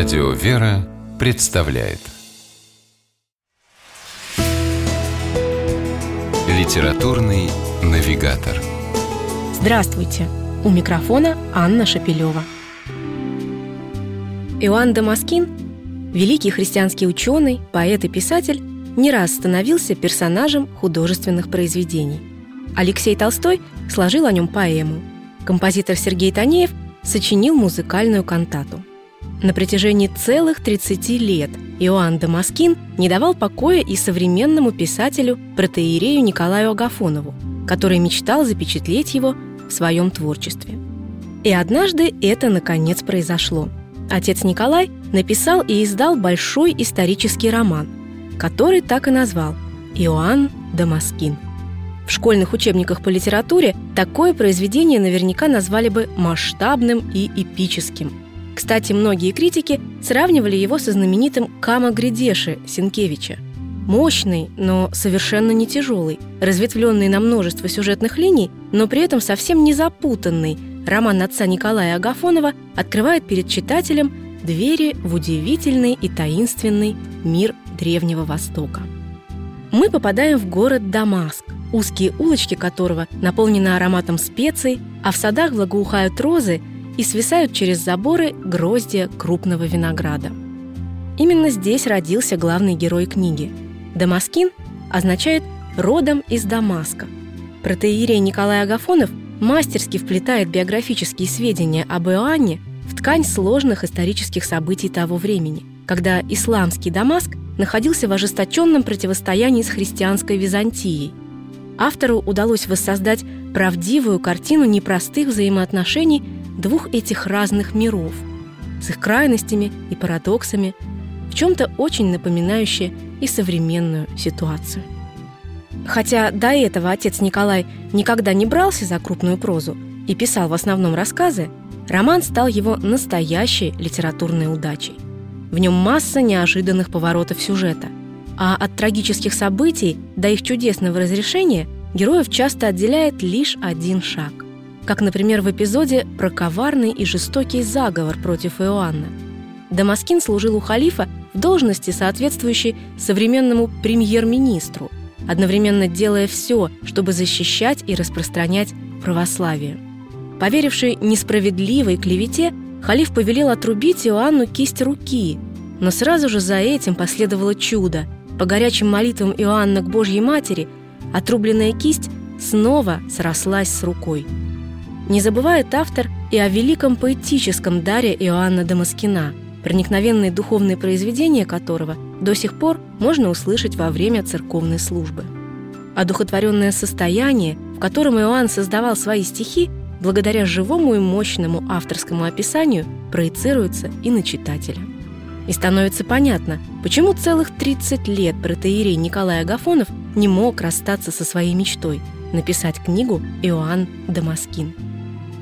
Радио «Вера» представляет Литературный навигатор Здравствуйте! У микрофона Анна Шапилева. Иоанн Дамаскин, великий христианский ученый, поэт и писатель, не раз становился персонажем художественных произведений. Алексей Толстой сложил о нем поэму. Композитор Сергей Танеев сочинил музыкальную кантату. На протяжении целых 30 лет Иоанн Дамаскин не давал покоя и современному писателю протоиерею Николаю Агафонову, который мечтал запечатлеть его в своем творчестве. И однажды это наконец произошло. Отец Николай написал и издал большой исторический роман, который так и назвал «Иоанн Дамаскин». В школьных учебниках по литературе такое произведение наверняка назвали бы масштабным и эпическим. Кстати, многие критики сравнивали его со знаменитым «Кама Гридеши» Сенкевича. Мощный, но совершенно не тяжелый, разветвленный на множество сюжетных линий, но при этом совсем не запутанный, роман отца Николая Агафонова открывает перед читателем двери в удивительный и таинственный мир Древнего Востока. Мы попадаем в город Дамаск, узкие улочки которого наполнены ароматом специй, а в садах благоухают розы и свисают через заборы гроздья крупного винограда. Именно здесь родился главный герой книги. Дамаскин означает «родом из Дамаска». Протоиерей Николай Агафонов мастерски вплетает биографические сведения об Иоанне в ткань сложных исторических событий того времени, когда исламский Дамаск находился в ожесточенном противостоянии с христианской Византией, автору удалось воссоздать правдивую картину непростых взаимоотношений двух этих разных миров с их крайностями и парадоксами, в чем-то очень напоминающие и современную ситуацию. Хотя до этого отец Николай никогда не брался за крупную прозу и писал в основном рассказы, роман стал его настоящей литературной удачей. В нем масса неожиданных поворотов сюжета – а от трагических событий до их чудесного разрешения героев часто отделяет лишь один шаг. Как, например, в эпизоде про коварный и жестокий заговор против Иоанна. Дамаскин служил у халифа в должности, соответствующей современному премьер-министру, одновременно делая все, чтобы защищать и распространять православие. Поверивший несправедливой клевете, халиф повелел отрубить Иоанну кисть руки, но сразу же за этим последовало чудо – по горячим молитвам Иоанна к Божьей Матери отрубленная кисть снова срослась с рукой. Не забывает автор и о великом поэтическом даре Иоанна Дамаскина, проникновенные духовные произведения которого до сих пор можно услышать во время церковной службы. Одухотворенное состояние, в котором Иоанн создавал свои стихи, благодаря живому и мощному авторскому описанию, проецируется и на читателя. И становится понятно, почему целых 30 лет протеерей Николай Агафонов не мог расстаться со своей мечтой – написать книгу «Иоанн Дамаскин».